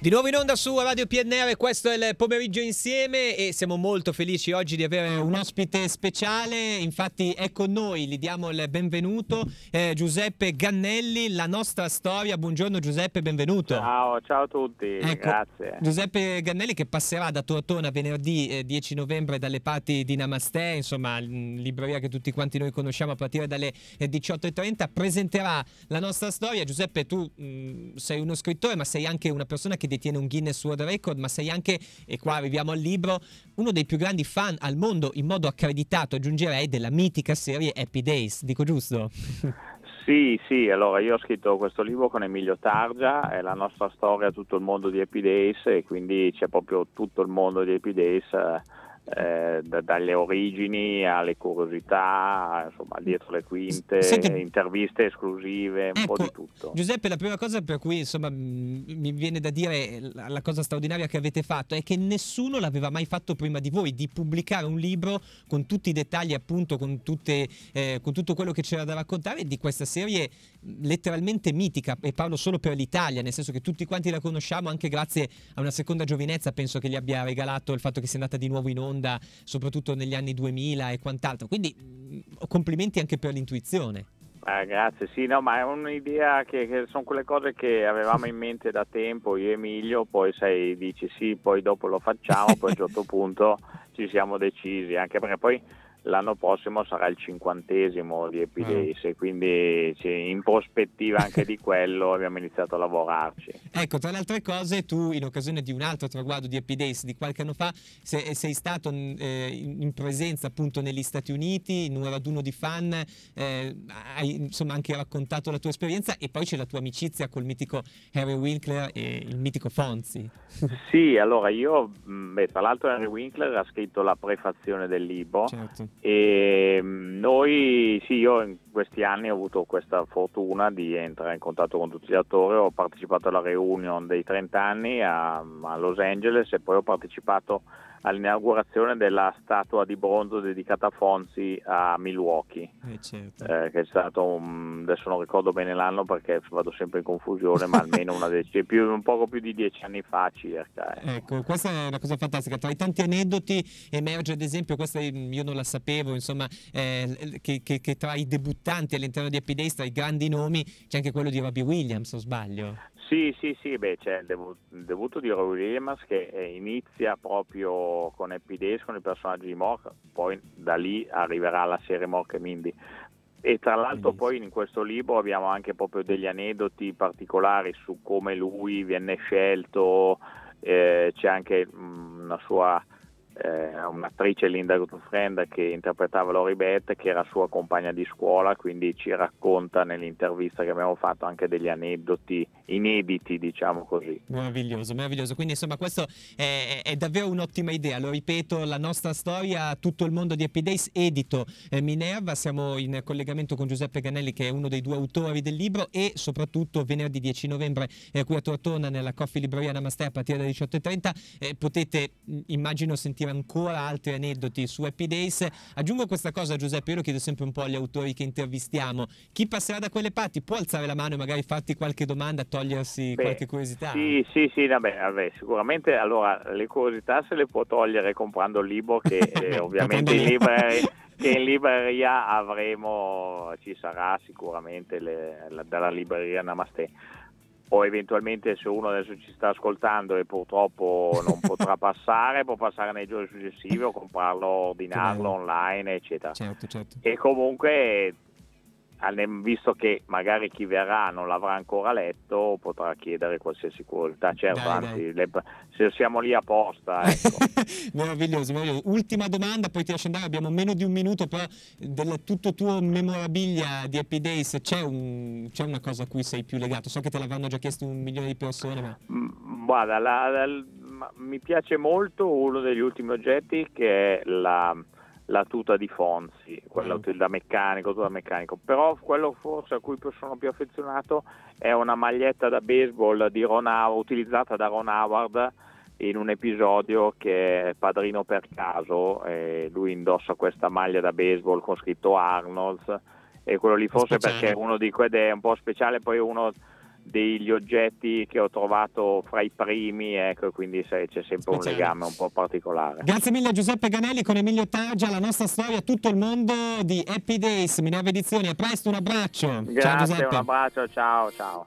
Di nuovo in onda su Radio PNR, questo è il pomeriggio insieme e siamo molto felici oggi di avere un ospite speciale, infatti è con noi, gli diamo il benvenuto, eh, Giuseppe Gannelli, la nostra storia, buongiorno Giuseppe, benvenuto. Ciao, ciao a tutti, ecco, grazie. Giuseppe Gannelli che passerà da Tortona venerdì eh, 10 novembre dalle parti di Namaste, insomma libreria che tutti quanti noi conosciamo a partire dalle eh, 18.30, presenterà la nostra storia. Giuseppe tu mh, mm, sei uno scrittore ma sei anche una persona che detiene un Guinness World Record, ma sei anche, e qua arriviamo al libro, uno dei più grandi fan al mondo in modo accreditato, aggiungerei, della mitica serie Happy Days, dico giusto? Sì, sì, allora io ho scritto questo libro con Emilio Targia, è la nostra storia, tutto il mondo di Happy Days e quindi c'è proprio tutto il mondo di Happy Days eh, eh, da, dalle origini alle curiosità, insomma, dietro le quinte, Senti, interviste esclusive, un ecco, po' di tutto. Giuseppe, la prima cosa per cui insomma, mi viene da dire la, la cosa straordinaria che avete fatto è che nessuno l'aveva mai fatto prima di voi, di pubblicare un libro con tutti i dettagli, appunto, con, tutte, eh, con tutto quello che c'era da raccontare di questa serie letteralmente mitica, e parlo solo per l'Italia, nel senso che tutti quanti la conosciamo anche grazie a una seconda giovinezza, penso che gli abbia regalato il fatto che sia andata di nuovo in onda onda, soprattutto negli anni 2000 e quant'altro. Quindi mm, complimenti anche per l'intuizione. Eh, grazie, sì, no, ma è un'idea che, che, sono quelle cose che avevamo in mente da tempo, io e Emilio, poi sei, dici sì, poi dopo lo facciamo, poi a un certo punto ci siamo decisi, anche perché poi l'anno prossimo sarà il cinquantesimo di Happy Days e quindi in prospettiva anche di quello abbiamo iniziato a lavorarci. Ecco, tra le altre cose tu in occasione di un altro traguardo di Happy Days di qualche anno fa sei, sei stato eh, in presenza appunto negli Stati Uniti in un raduno di fan, eh, hai insomma anche raccontato la tua esperienza e poi c'è la tua amicizia col mitico Harry Winkler e il mitico Fonzi. Sì, allora io, beh, tra l'altro Harry Winkler ha scritto la prefazione del libro certo. E mm, noi, sì, io in questi anni ho avuto questa fortuna di entrare in contatto con tutti gli attori, ho partecipato alla reunion dei 30 anni a, a Los Angeles e poi ho partecipato all'inaugurazione della statua di bronzo dedicata a Fonzi a Milwaukee, eh certo. eh, che è stato, un, adesso non ricordo bene l'anno perché vado sempre in confusione, ma almeno una dec- più, un poco più di dieci anni fa circa. Eh. Ecco, questa è una cosa fantastica, tra i tanti aneddoti emerge ad esempio, questa io non la sapevo, insomma, eh, che, che, che, tra i debuttanti all'interno di Happy Days, tra i grandi nomi, c'è anche quello di Robbie Williams, o sbaglio? Sì, sì, sì, beh, c'è il, debut- il debutto di Roy Williams che eh, inizia proprio con Happy Days, con i personaggi di Mork, poi da lì arriverà la serie Mork e Mindy. E tra l'altro poi in questo libro abbiamo anche proprio degli aneddoti particolari su come lui viene scelto, eh, c'è anche mh, mm, una sua eh, un'attrice Linda Gutfriend che interpretava Lori Beth che era sua compagna di scuola quindi ci racconta nell'intervista che abbiamo fatto anche degli aneddoti inediti diciamo così. Meraviglioso meraviglioso. Quindi insomma questo è, è davvero un'ottima idea. Lo ripeto la nostra storia tutto il mondo di Happy Days edito eh, Minerva. Siamo in collegamento con Giuseppe Ganelli che è uno dei due autori del libro e soprattutto venerdì 10 novembre eh, qui a Tortona nella Coffee Libreria Namaste a partire dalle 18.30 eh, potete immagino sentire sentire ancora altri aneddoti su Happy Days. Aggiungo questa cosa, Giuseppe, io lo chiedo sempre un po' agli autori che intervistiamo. Chi passerà da quelle parti può alzare la mano e magari farti qualche domanda, togliersi Beh, qualche curiosità? Sì, sì, sì, vabbè, vabbè, sicuramente allora le curiosità se le può togliere comprando il libro che eh, ovviamente in libreria che in libreria avremo, ci sarà sicuramente le, la, dalla libreria Namaste o eventualmente se uno adesso ci sta ascoltando e purtroppo non potrà passare, può passare nei giorni successivi o comprarlo, ordinarlo online, eccetera. Certo, certo. E comunque visto che magari chi verrà non l'avrà ancora letto, potrà chiedere qualsiasi curiosità. Certo, dai, anzi, dai. Le, se siamo lì apposta. Ecco. meraviglioso, meraviglioso. Ultima domanda, poi ti lascio andare. Abbiamo meno di un minuto, però del tutto tuo memorabilia di Happy Days c'è, un, c'è, una cosa a cui sei più legato? So che te l'avranno già chiesto un milione di persone. Ma... Mm, guarda, la, la, mi piace molto uno degli ultimi oggetti che è la la tuta di Fonzi, quello mm. da meccanico, da meccanico, però quello forse a cui sono più affezionato è una maglietta da baseball di Ron Howard, utilizzata da Ron Howard in un episodio che è Padrino per caso, lui indossa questa maglia da baseball con scritto Arnold e quello lì forse perché è uno di quei è un po' speciale, poi uno degli oggetti che ho trovato fra i primi, ecco, quindi sai, c'è sempre Speciale. un legame un po' particolare. Grazie mille a Giuseppe Ganelli con Emilio Taggia, la nostra storia, tutto il mondo di Happy Days, Minerva Edizioni. A presto, un abbraccio. Grazie, ciao Giuseppe. un abbraccio, ciao, ciao.